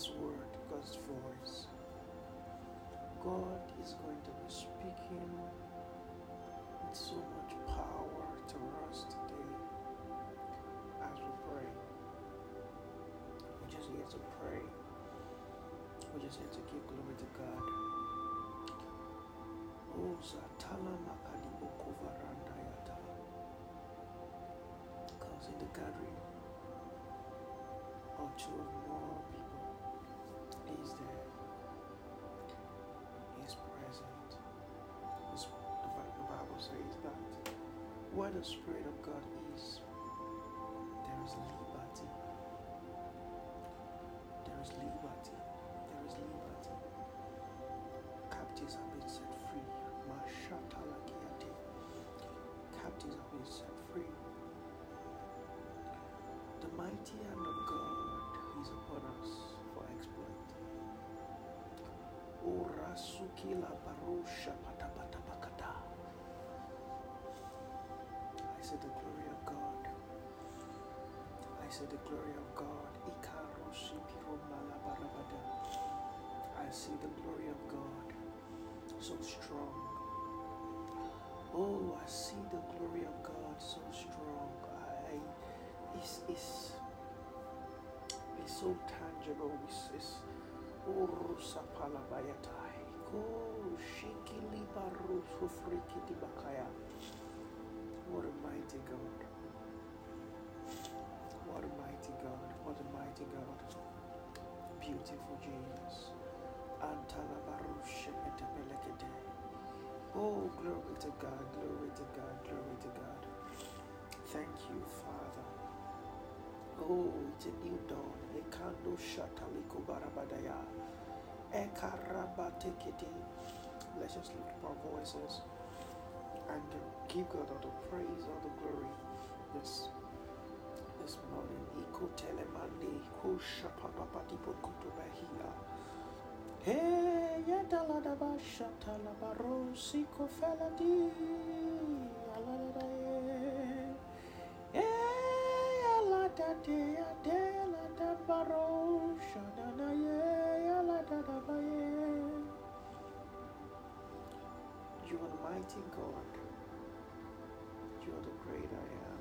God's word, God's voice. God is going to be speaking with so much power to us today as we pray. We're just here to pray. We're just here to give glory to God. Oh, Zatala Makali Okovaranda Yata. Because in the gathering more people is there, is present. The Bible says that where the Spirit of God is, there is liberty. There is liberty. There is liberty. Captives have been set free. Mashatalakiate. Captives have been set free. The mighty hand of God is upon us I see the glory of God. I see the glory of God. I see the glory of God so strong. Oh, I see the glory of God so strong. I it's it's it's so tangible. It's it's Urusapala bayatai. Ko shikili baru sufrikiti bakaya. What a mighty God. What a mighty God. What a mighty God. Beautiful Jesus. Antala baru shepete belekete. Oh, glory to God, glory to God, glory to God. Thank you, Father. Oh, it's a new dawn. Ekando shataliko barabadaya. Ekarabatekete. Let's just lift up our voices and give God all the praise, all the glory this this morning. Iko telemande ko shapapapati pokotobahia. Hey, yadalada bashatala barosi kofeladi. Alalada You are the mighty God. You are the great I am.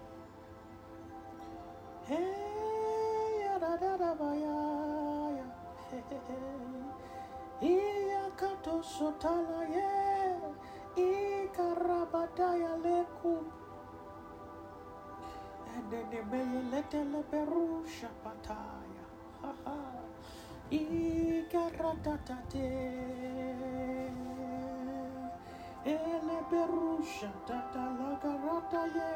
Hey, alada da baya. Iya kato sotala ye. Ikarabadaya leku. Enenemeyelete berusha pataya. Ha ha. Ikaratatate. Ele berusha tata lagarata ye.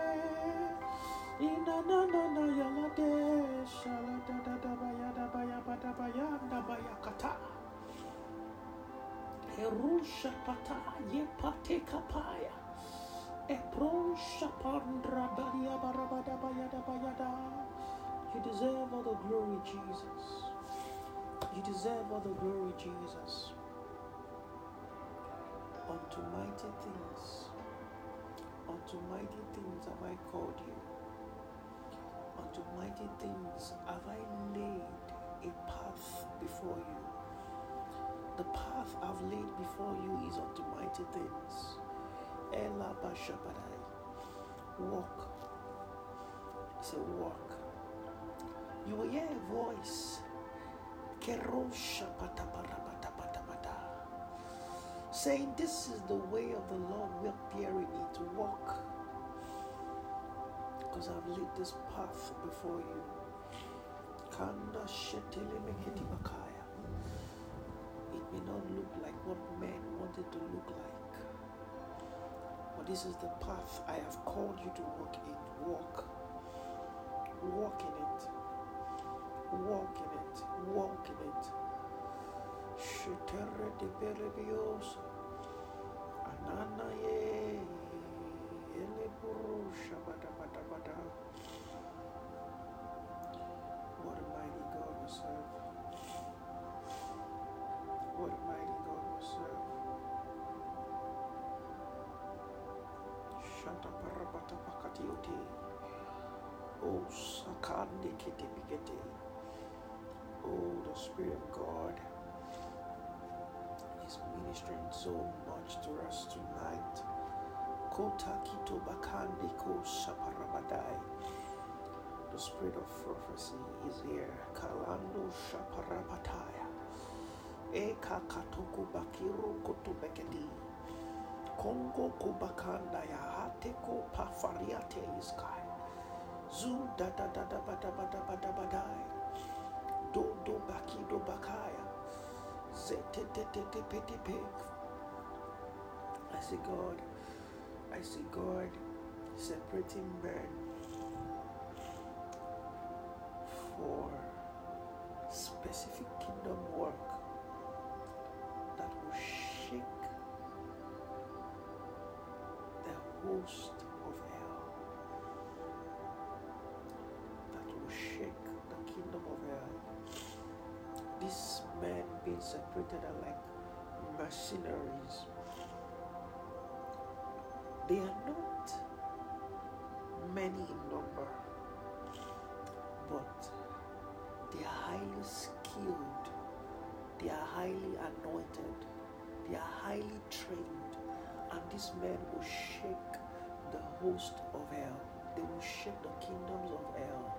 Ina na na na yala de. Shala da da da baya da baya ba da baya da baya kata. Erusha pata ye pate kapaya. You deserve all the glory, Jesus. You deserve all the glory, Jesus. Unto mighty things, unto mighty things have I called you. Unto mighty things have I laid a path before you. The path I've laid before you is unto mighty things. Walk. Say walk. You will hear a voice. Saying, This is the way of the Lord, walk therein it. Walk. Because I've laid this path before you. It may not look like what men wanted to look like. But this is the path I have called you to walk in. Walk. Walk in it. Walk in it. Walk in it. Shetere de berebios. Anana ye. Ele buru shabata bata bata. What a mighty God we serve. Ratiote. Oh, Sakande Ketebigete. Oh, the Spirit of God is ministering so much to us tonight. Kota Kito Bakande Ko Shaparabadai. The spirit of prophecy is here. Kalando Shaparapataya. Eka Katoku Bakiro Kotubekedi. Kongo Kubakanda Yahateko Pafariate Iskai. Zu da da da da ba da ba da ba da ba dai. Do do baki do bakaya. Zete te te te pe te pe. I see God. I see God separating men for specific kingdom work that will shake host of hell, that will shake the kingdom of hell. These men being separated are like mercenaries. They are not many in number, but they are highly skilled, they are highly anointed, they are highly trained, and these men will shake the host of hell. They will shake the kingdoms of hell.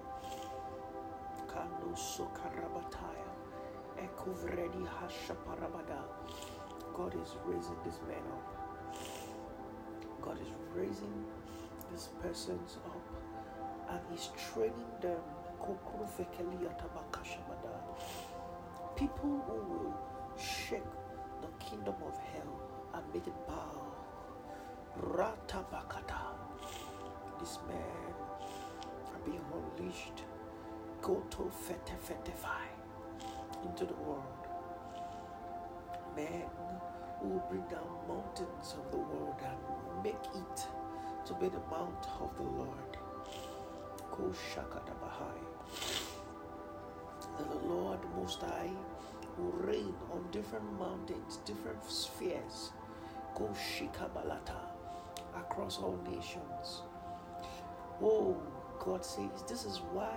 God is raising this man up. God is raising these persons up and He's training them. People who will shake the kingdom of hell and make it bow. Ratabakata. These men are being unleashed. Go to fete fetify into the world. Men who will bring down mountains of the world and make it to be the mount of the Lord. Go Koshakadabahai. That the Lord Most High will reign on different mountains, different spheres. Koshikabalata across all nations. Oh, God says, this is why.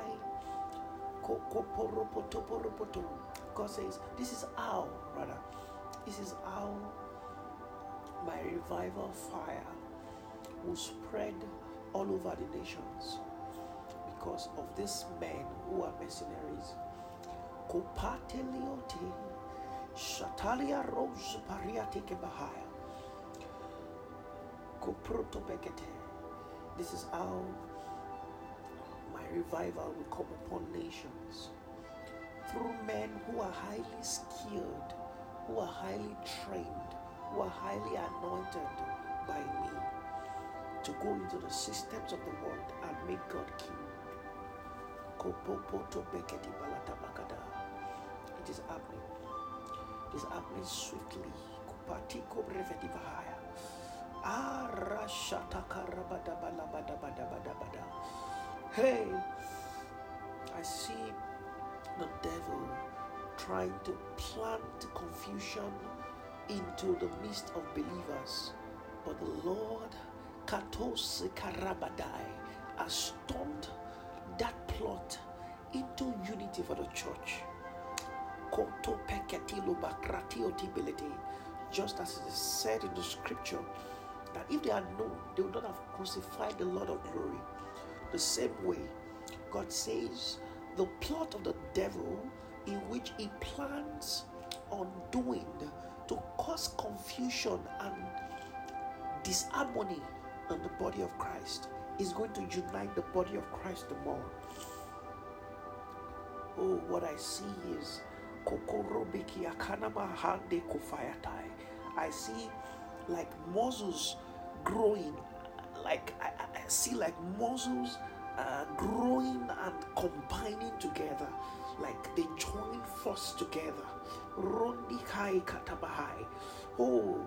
God says, this is how, rather, this is how my revival fire will spread all over the nations because of these men who are mercenaries. Kopateliote, Shatalia Rose Pariate Kebahaya, Koprotobekete. This is how my revival will come upon nations through men who are highly skilled, who are highly trained, who are highly anointed by me to go into the systems of the world and make God king. It is happening. It is happening swiftly. Hey, I see the devil trying to plant confusion into the midst of believers. But the Lord, Katos Karabadai, has turned that plot into unity for the church. Just as it is said in the scripture, that if they had known, they would not have crucified the Lord of glory. The same way, God says, the plot of the devil in which he plans on doing to cause confusion and disharmony in the body of Christ is going to unite the body of Christ the more. Oh, what I see is. I see like muscles growing, like I, I see like muscles uh, growing and combining together, like they join force together. Rondi Kai Katabahai. Oh,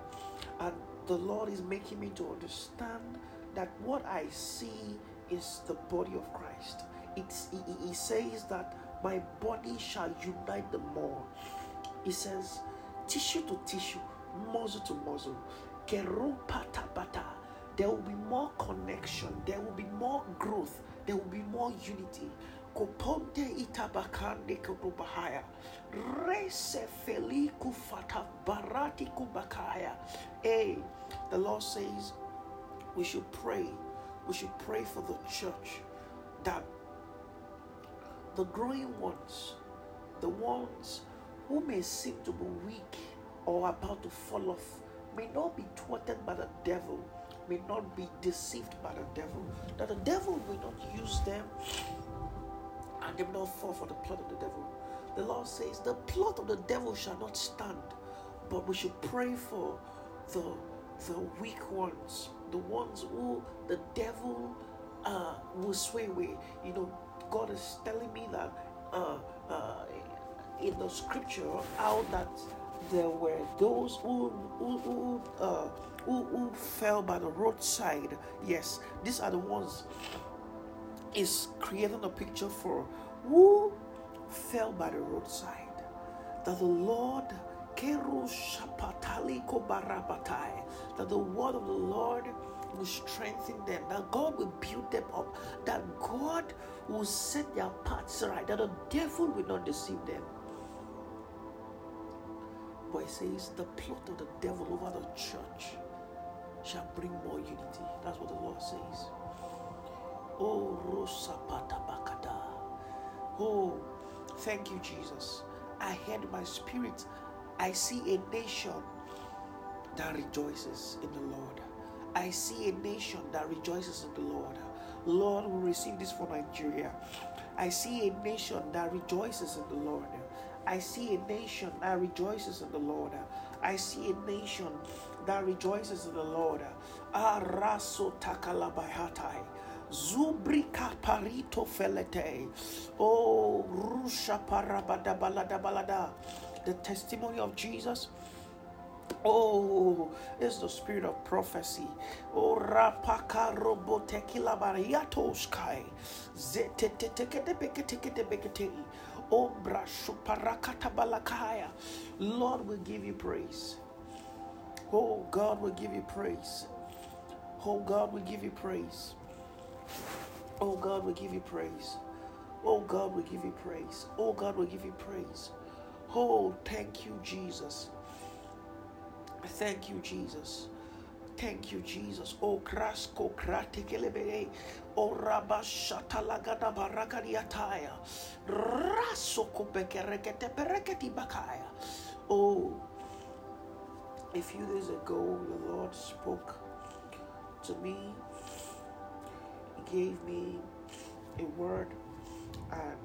and the Lord is making me to understand that what I see is the body of Christ. It's, he, he says that my body shall unite the more. He says, tissue to tissue, muscle to muscle. There will be more connection, there will be more growth, there will be more unity. Barati kubakaya. Hey, the Lord says we should pray. We should pray for the church that the growing ones, the ones who may seem to be weak or about to fall off, may not be thwarted by the devil, may not be deceived by the devil, that the devil will not use them and they will not fall for the plot of the devil. The Lord says, The plot of the devil shall not stand, but we should pray for the, the weak ones, the ones who the devil uh, will sway away. You know, God is telling me that uh, uh, in the scripture how that there were those who who who, uh, who who fell by the roadside. Yes, these are the ones. Is creating a picture for who fell by the roadside. That the Lord that the word of the Lord will strengthen them, that God will build them up, that God will set their paths right, that the devil will not deceive them. But it says the plot of the devil over the church shall bring more unity. That's what the Lord says. Oh, Rosapata Bakada. Oh, thank you, Jesus. I heard my spirit. I see a nation that rejoices in the Lord. I see a nation that rejoices in the Lord. Lord, we receive this for Nigeria. I see a nation that rejoices in the Lord. I see a nation that rejoices in the Lord. I see a nation that rejoices in the Lord. Araso takalabahatai. Zubrika parito felete. Oh, rusha parabada balada balada. The testimony of Jesus Oh, it's the spirit of prophecy. Oh, rapaka robotekila bariatoskai. Zeteteteketebeketeketebekete. Oh, balakaya. Lord will give you praise. Oh, God will give you praise. Oh, God will give you praise. Oh, God will give you praise. Oh, God will give you praise. Oh, God will give you praise. Oh, thank you, Jesus. Thank you, Jesus. Thank you, Jesus. Oh, krasko kratekelebere. Oh, rabashata lagada barakadiataya. Rasoko bekerekete pereketi bakaya. Oh, a few days ago, the Lord spoke to me. He gave me a word, and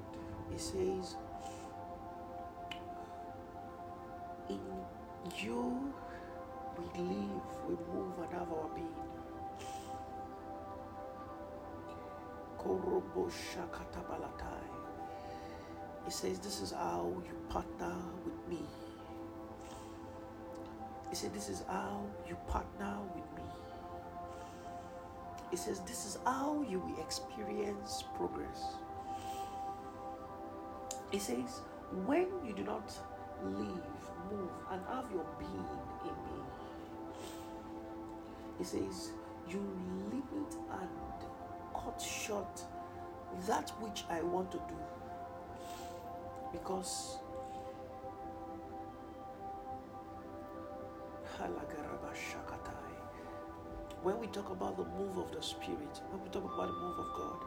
He says, In you we live, we move, and have our being. He says, This is how you partner with me. He said, This is how you partner with me. He says, This is how you will experience progress. He says, When you do not live, move, and have your being in me, he says, You limit and cut short that which I want to do. Because when we talk about the move of the Spirit, when we talk about the move of God,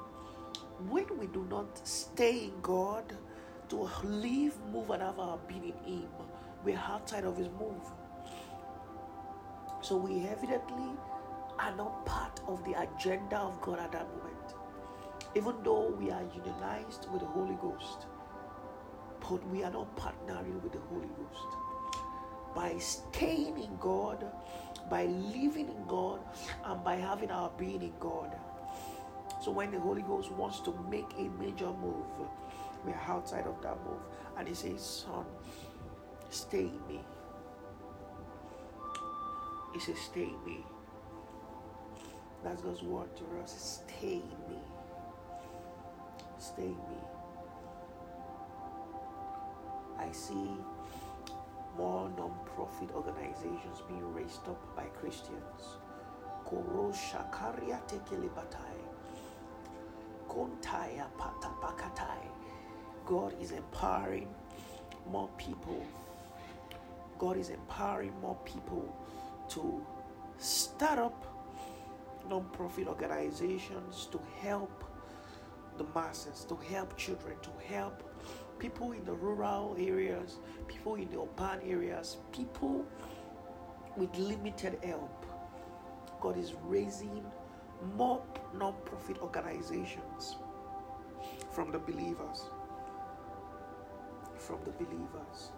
when we do not stay in God to live, move, and have our being in Him, we're outside of His move. So we evidently are not part of the agenda of God at that moment. Even though we are unionized with the Holy Ghost, but we are not partnering with the Holy Ghost. By staying in God, by living in God, and by having our being in God. So when the Holy Ghost wants to make a major move, we are outside of that move. And He says, Son, stay in me. He says, Stay me. That's God's word to us. Stay me. Stay me. I see more non-profit organizations being raised up by Christians. God is empowering more people. God is empowering more people to start up non-profit organizations to help the masses, to help children, to help people in the rural areas, people in the urban areas, people with limited help. God is raising more non profit organizations from the believers. From the believers.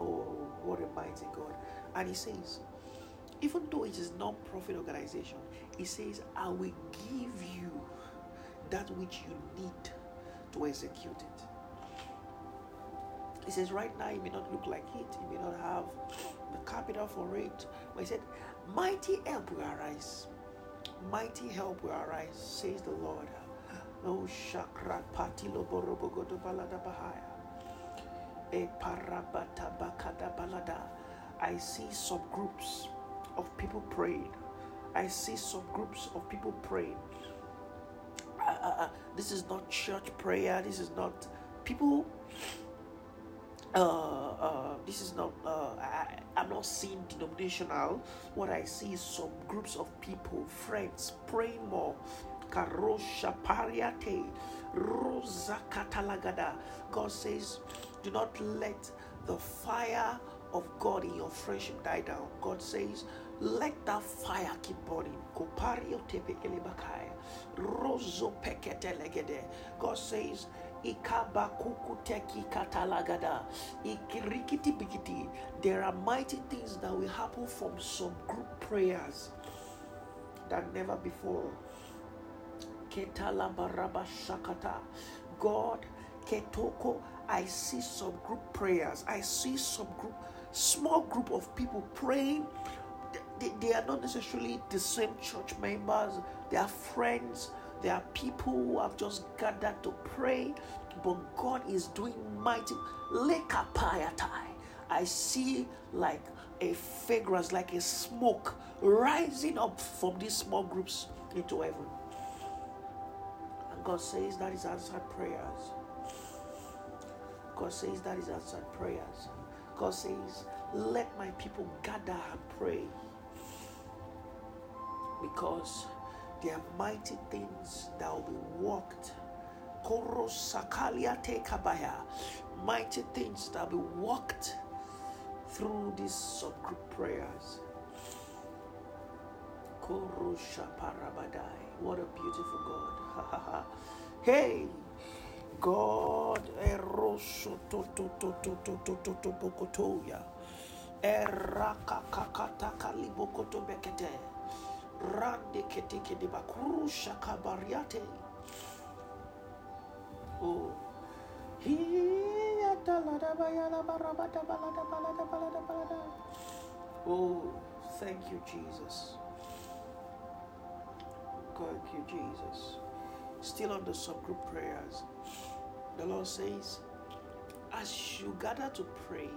Oh, what a mighty God. And He says, even though it is non profit organization, it says, I will give you that which you need to execute it. He says, right now, it may not look like it, you may not have the capital for it. But he said, Mighty help will arise. Mighty help will arise, says the Lord. Oh, no shakrat patilo borobogodo balada bahaya. E parabata balada. I see some groups of people praying. I see some groups of people praying. Uh, uh, uh, this is not church prayer. This is not people uh, uh, this is not uh, I, i'm not seeing denominational what i see is some groups of people friends praying more karosha pariate rosa katalagada god says do not let the fire of god in your friendship die down god says let that fire keep burning kopario tepekelebakaya rozo peketelegede god says there are mighty things that will happen from some group prayers that never before. God, Ketoko, I see some group prayers. I see some group, small group of people praying. They, they are not necessarily the same church members, they are friends they are people who have just gathered to pray, but God is doing mighty. I see like a fragrance, like a smoke rising up from these small groups into heaven. And God says that is answered prayers. God says that is answered prayers. God says, let my people gather and pray. Because there are mighty things that will be worked. Mighty things that will be worked through these subgroup prayers. What a beautiful God. hey, God, eroso Rande keteke de bakurusha kabariate. Oh. He atalada bayala barabata balada balada balada balada. Oh, thank you, Jesus. Thank you, Jesus. Still on the subgroup prayers. The Lord says, as you gather to pray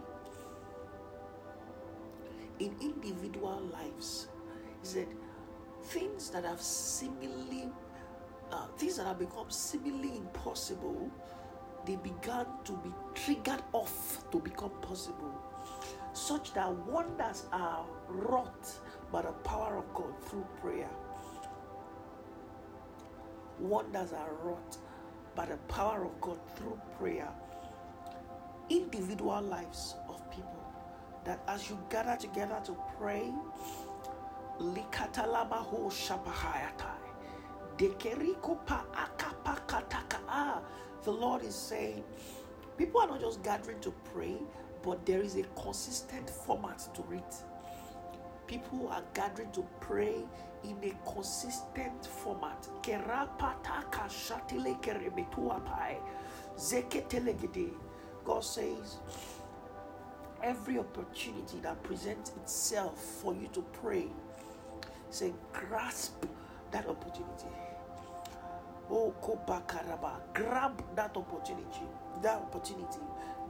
in individual lives, He said, things that have seemingly uh, things that have become seemingly impossible they began to be triggered off to become possible. Such that wonders are wrought by the power of god through prayer. Wonders are wrought by the power of god through prayer. Individual lives of people that as you gather together to pray Pa akapakataka. Ah, the Lord is saying, people are not just gathering to pray, but there is a consistent format to it. People are gathering to pray in a consistent format. Kerapataka shatile kerebetuapai. Zeketelegede. God says, every opportunity that presents itself for you to pray Say, grasp that opportunity. Oh, Kobakaraba. Grab that opportunity. That opportunity.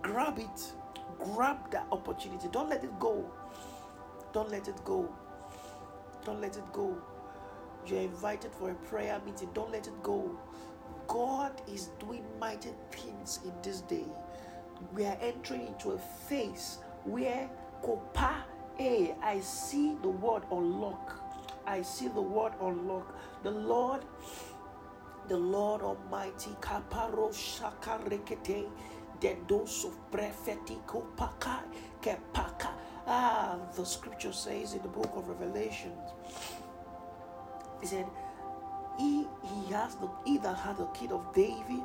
Grab it. Grab that opportunity. Don't let it go. Don't let it go. Don't let it go. You're invited for a prayer meeting. Don't let it go. God is doing mighty things in this day. We are entering into a phase where Kopa, hey, I see the word unlock. I see the word unlock. The Lord, the Lord Almighty, Kaparo Shaka Rekete, the dose of prophetical paka, kepaka. Ah, the scripture says in the book of Revelations, he said, he, he has the he that had the key of David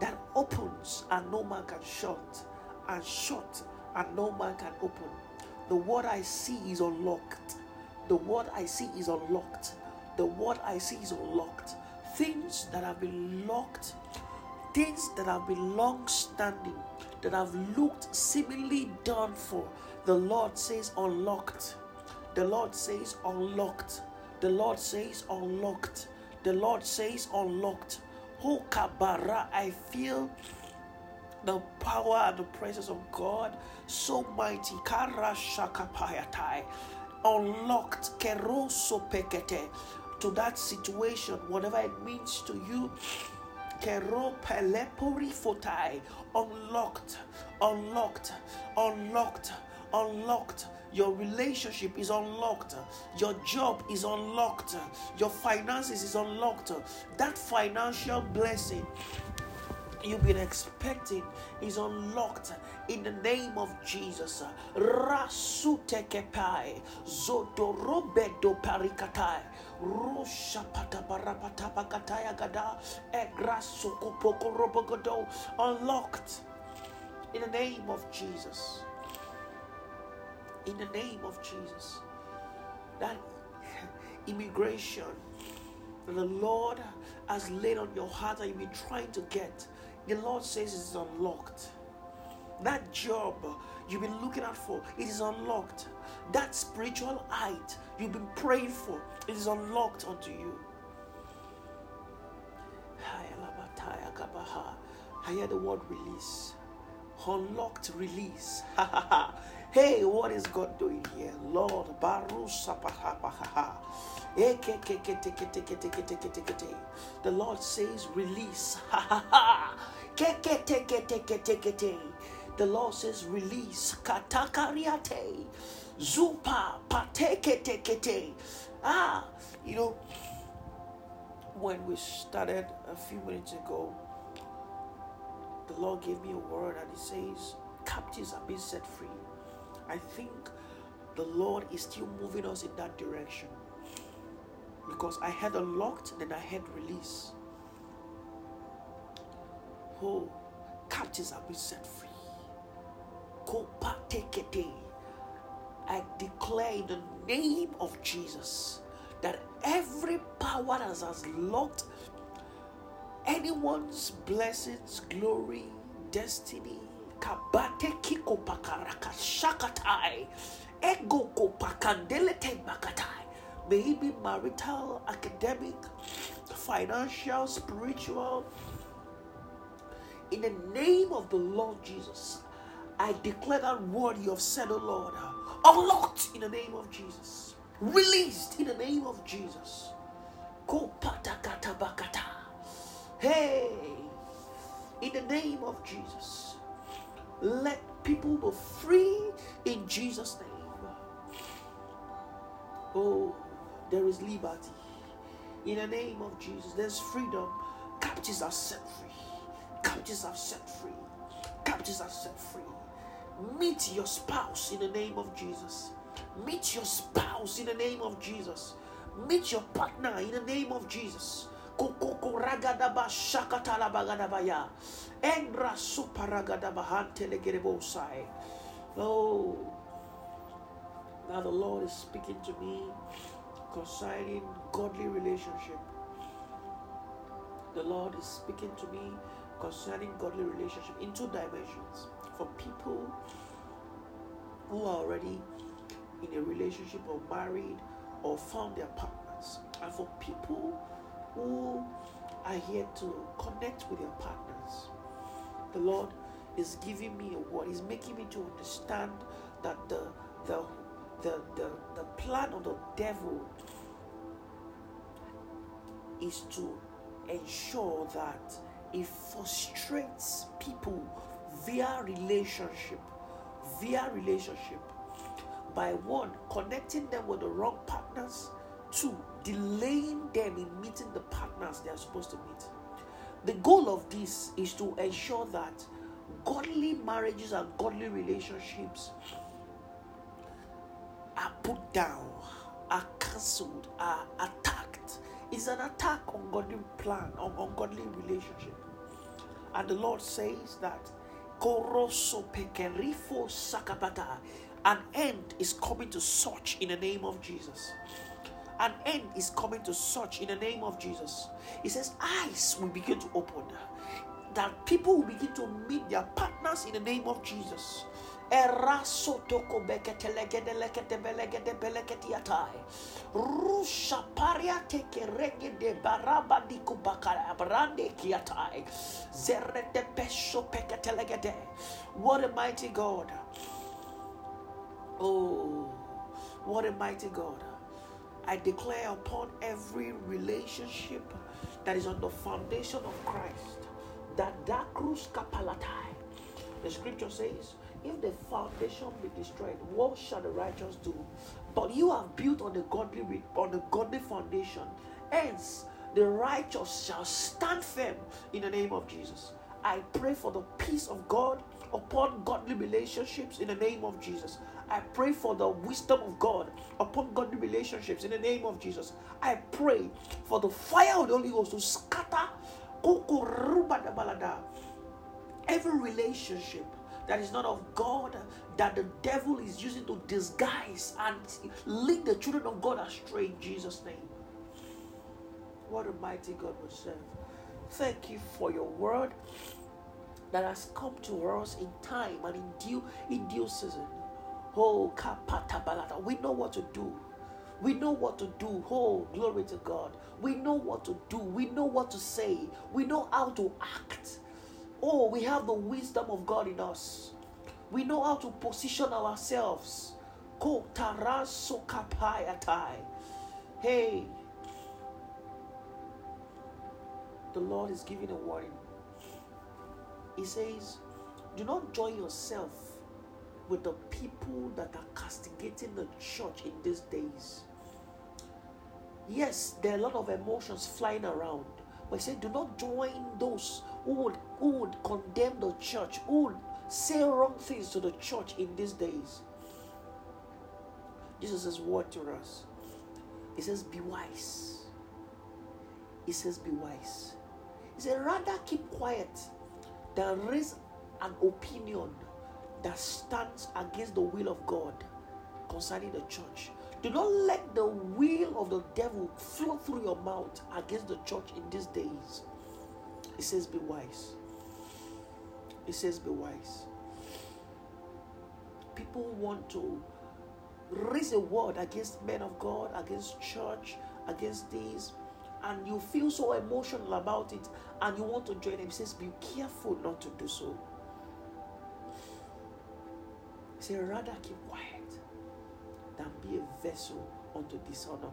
that opens and no man can shut, and shut and no man can open. The word I see is unlocked. The word I see is unlocked. The word I see is unlocked. Things that have been locked, things that have been long standing, that have looked seemingly done for, the Lord says unlocked. The Lord says unlocked. The Lord says unlocked. The Lord says unlocked. Oh, Kabara, I feel the power and the presence of God so mighty. Kara. Unlocked keroso pekete to that situation, whatever it means to you. Kero pelepori fotai. Unlocked, unlocked, unlocked, unlocked. Your relationship is unlocked. Your job is unlocked. Your finances is unlocked. That financial blessing you've been expecting is unlocked in the name of Jesus. Rasutekepai, Zodorobedo parikatai, Rusha patabarapatapakataya gada, Egrasokopoko robogodo, unlocked in the name of Jesus. In the name of Jesus. That immigration that the Lord has laid on your heart that you've been trying to get the Lord says it's unlocked. That job you've been looking out for, it is unlocked. That spiritual height you've been praying for, it is unlocked unto you. I hear the word release. Unlocked release. hey, what is God doing here? Lord, the Lord says, release. The Lord says, release. Katakariate. Zupa patekete. Ah, you know, when we started a few minutes ago, the Lord gave me a word and He says, captives are being set free. I think the Lord is still moving us in that direction because I had unlocked, then I had release. Oh, captives have been set free. I declare in the name of Jesus that every power that has locked anyone's blessings, glory, destiny, kabate kiko pakaraka shakatai, ego ko pakandelete bakatai may it be marital, academic, financial, spiritual. In the name of the Lord Jesus, I declare that word you have said, O oh Lord, uh, unlocked in the name of Jesus, released in the name of Jesus. Hey, in the name of Jesus, let people be free in Jesus' name. Oh, there is liberty. In the name of Jesus, there's freedom. Captives are set free. Captives are set free. Captives are set free. Meet your spouse in the name of Jesus. Meet your spouse in the name of Jesus. Meet your partner in the name of Jesus. Oh, now the Lord is speaking to me concerning godly relationship. The Lord is speaking to me concerning godly relationship in two dimensions. For people who are already in a relationship or married or found their partners, and for people who are here to connect with their partners. The Lord is giving me a word, He's making me to understand that the the the, the, the plan of the devil is to ensure that it frustrates people via relationship, via relationship, by one, connecting them with the wrong partners, two, delaying them in meeting the partners they are supposed to meet. The goal of this is to ensure that godly marriages and godly relationships are put down, are cancelled, are attacked. It's an attack on godly plan, on godly relationship. And the Lord says that an end is coming to such in the name of Jesus. An end is coming to such in the name of Jesus. He says, eyes will begin to open. That people will begin to meet their partners in the name of Jesus. Eraso toko bekete legede lekete belegede beleketi atai. Rusha paria teke regede baraba diku bakara brande kiatai. Zerete pesho pekete legede. What a mighty God. Oh, what a mighty God. I declare upon every relationship that is on the foundation of Christ that cruz kapalatai. The scripture says, if the foundation be destroyed, what shall the righteous do? But you have built on the godly on the godly foundation. Hence, the righteous shall stand firm in the name of Jesus. I pray for the peace of God upon godly relationships in the name of Jesus. I pray for the wisdom of God upon godly relationships in the name of Jesus. I pray for the fire of the Holy Ghost to scatter every relationship that is not of God that the devil is using to disguise and lead the children of God astray in Jesus' name. What a mighty God we serve. Thank you for your word that has come to us in time and in due in due season. Oh, We know what to do. We know what to do. Oh, glory to God. We know what to do. We know what to say. We know how to act. Oh, we have the wisdom of God in us. We know how to position ourselves. Hey, the Lord is giving a warning. He says, Do not join yourself with the people that are castigating the church in these days. Yes, there are a lot of emotions flying around. But he said, Do not join those who would, who would condemn the church, who would say wrong things to the church in these days. Jesus says, word to us. He says, Be wise. He says, Be wise. He said, Rather keep quiet than raise an opinion that stands against the will of God concerning the church. Do not let the will of the devil flow through your mouth against the church in these days. He says, Be wise. He says, Be wise. People want to raise a word against men of God, against church, against these and you feel so emotional about it and you want to join him, he says, Be careful not to do so. He said, Rather keep quiet than be a vessel unto dishonor.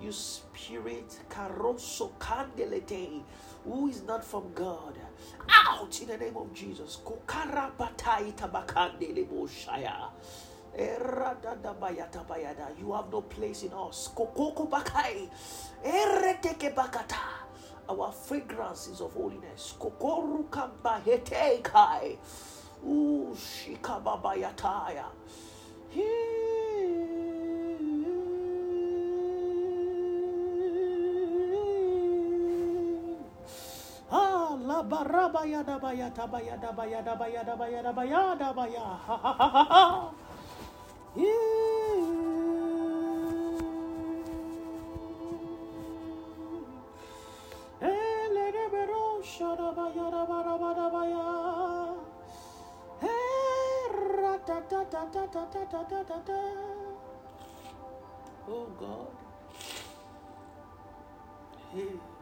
You spirit, caroso candelete, who is not from God, out in the name of Jesus. You have no place in us. Our fragrance is of holiness. Ooh, shikababayataya. Oh God. Hey.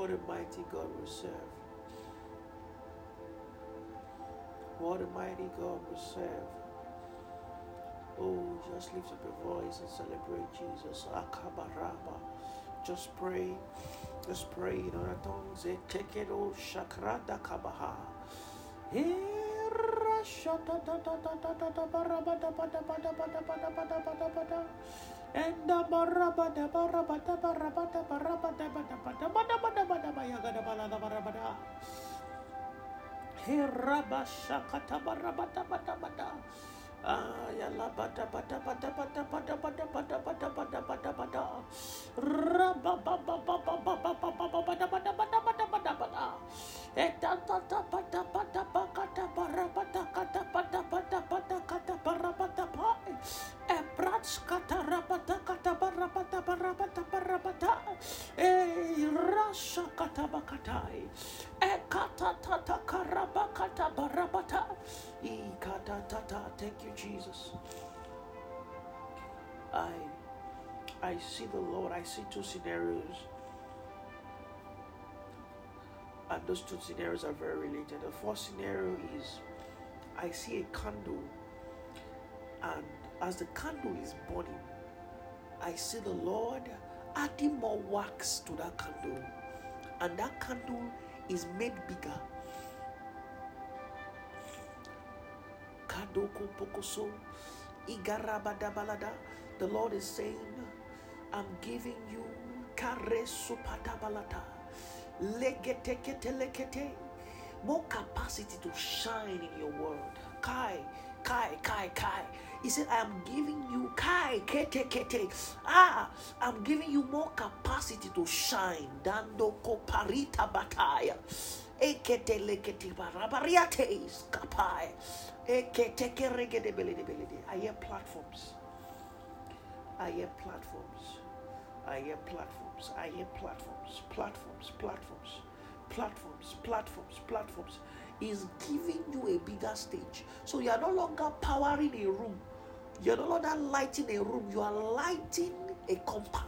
What a mighty God we serve. What a mighty God we serve. Oh, just lift up your voice and celebrate Jesus. Akabaraba. Just pray. Just pray in other tongues. Etekero shakrada kabaha. Hera shata da da da da da barabada bada bada bada bada bada bada bada. Rabba thank you Jesus. I I see the Lord. I see two scenarios. And those two scenarios are very related. The first scenario is I see a candle, and as the candle is burning, I see the Lord adding more wax to that candle, and that candle is made bigger. Kadoko pokoso, igarabadabalada. The Lord is saying, I'm giving you karesupadabalata more capacity to shine in your world. Kai, Kai, Kai, Kai. He said, I am giving you Kai, Kete, Kete. Ah, I'm giving you more capacity to shine. Dando koparita bataya. Ekete lekete barabariates kapai. Ekete keregede belede belede. I hear platforms. I hear platforms. I hear platforms. I hear platforms. Platforms. Platforms. Platforms. Platforms. Platforms. Is giving you a bigger stage. So you are no longer powering a room. You're no longer lighting a room. You are lighting a compound.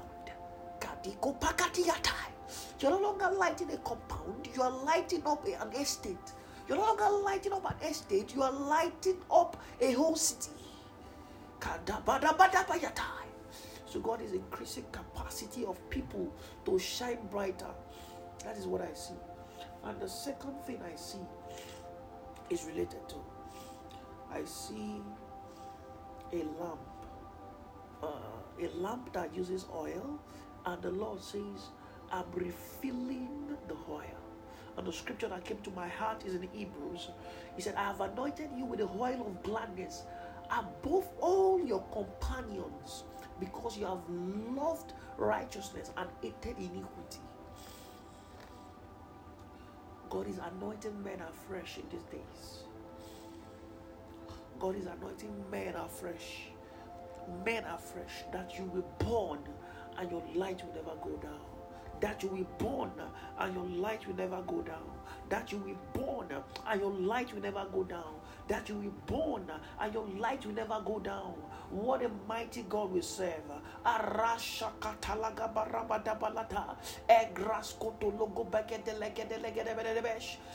You're no longer lighting a compound. You are lighting up an estate. You're no longer lighting up an estate. You are lighting up a whole city. So God is increasing capacity of people to shine brighter. That is what I see. And the second thing I see is related to I see a lamp, uh, a lamp that uses oil, and the Lord says, I'm refilling the oil. And the scripture that came to my heart is in Hebrews. He said, I have anointed you with the oil of gladness above all your companions because you have loved righteousness and hated iniquity. God is anointing men afresh in these days. God is anointing men afresh. Men afresh that you will burn and your light will never go down. That you will burn and your light will never go down. That you will burn and your light will never go down that you will burn and your light will never go down. What a mighty God we serve.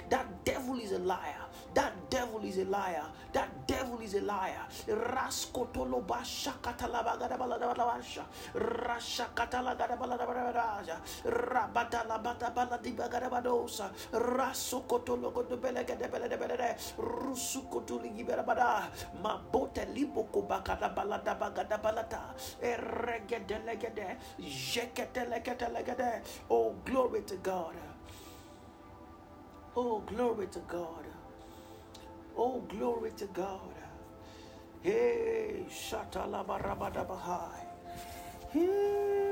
That devil is a liar. That devil is a liar. That devil is a liar. Raskotolo kutuli gibera bada mabote libo kubakada balada bagada balata. Eregede legede jekete legede legede oh glory to God. Oh glory to God. Oh glory to God. Hey shatalabarabadah hey.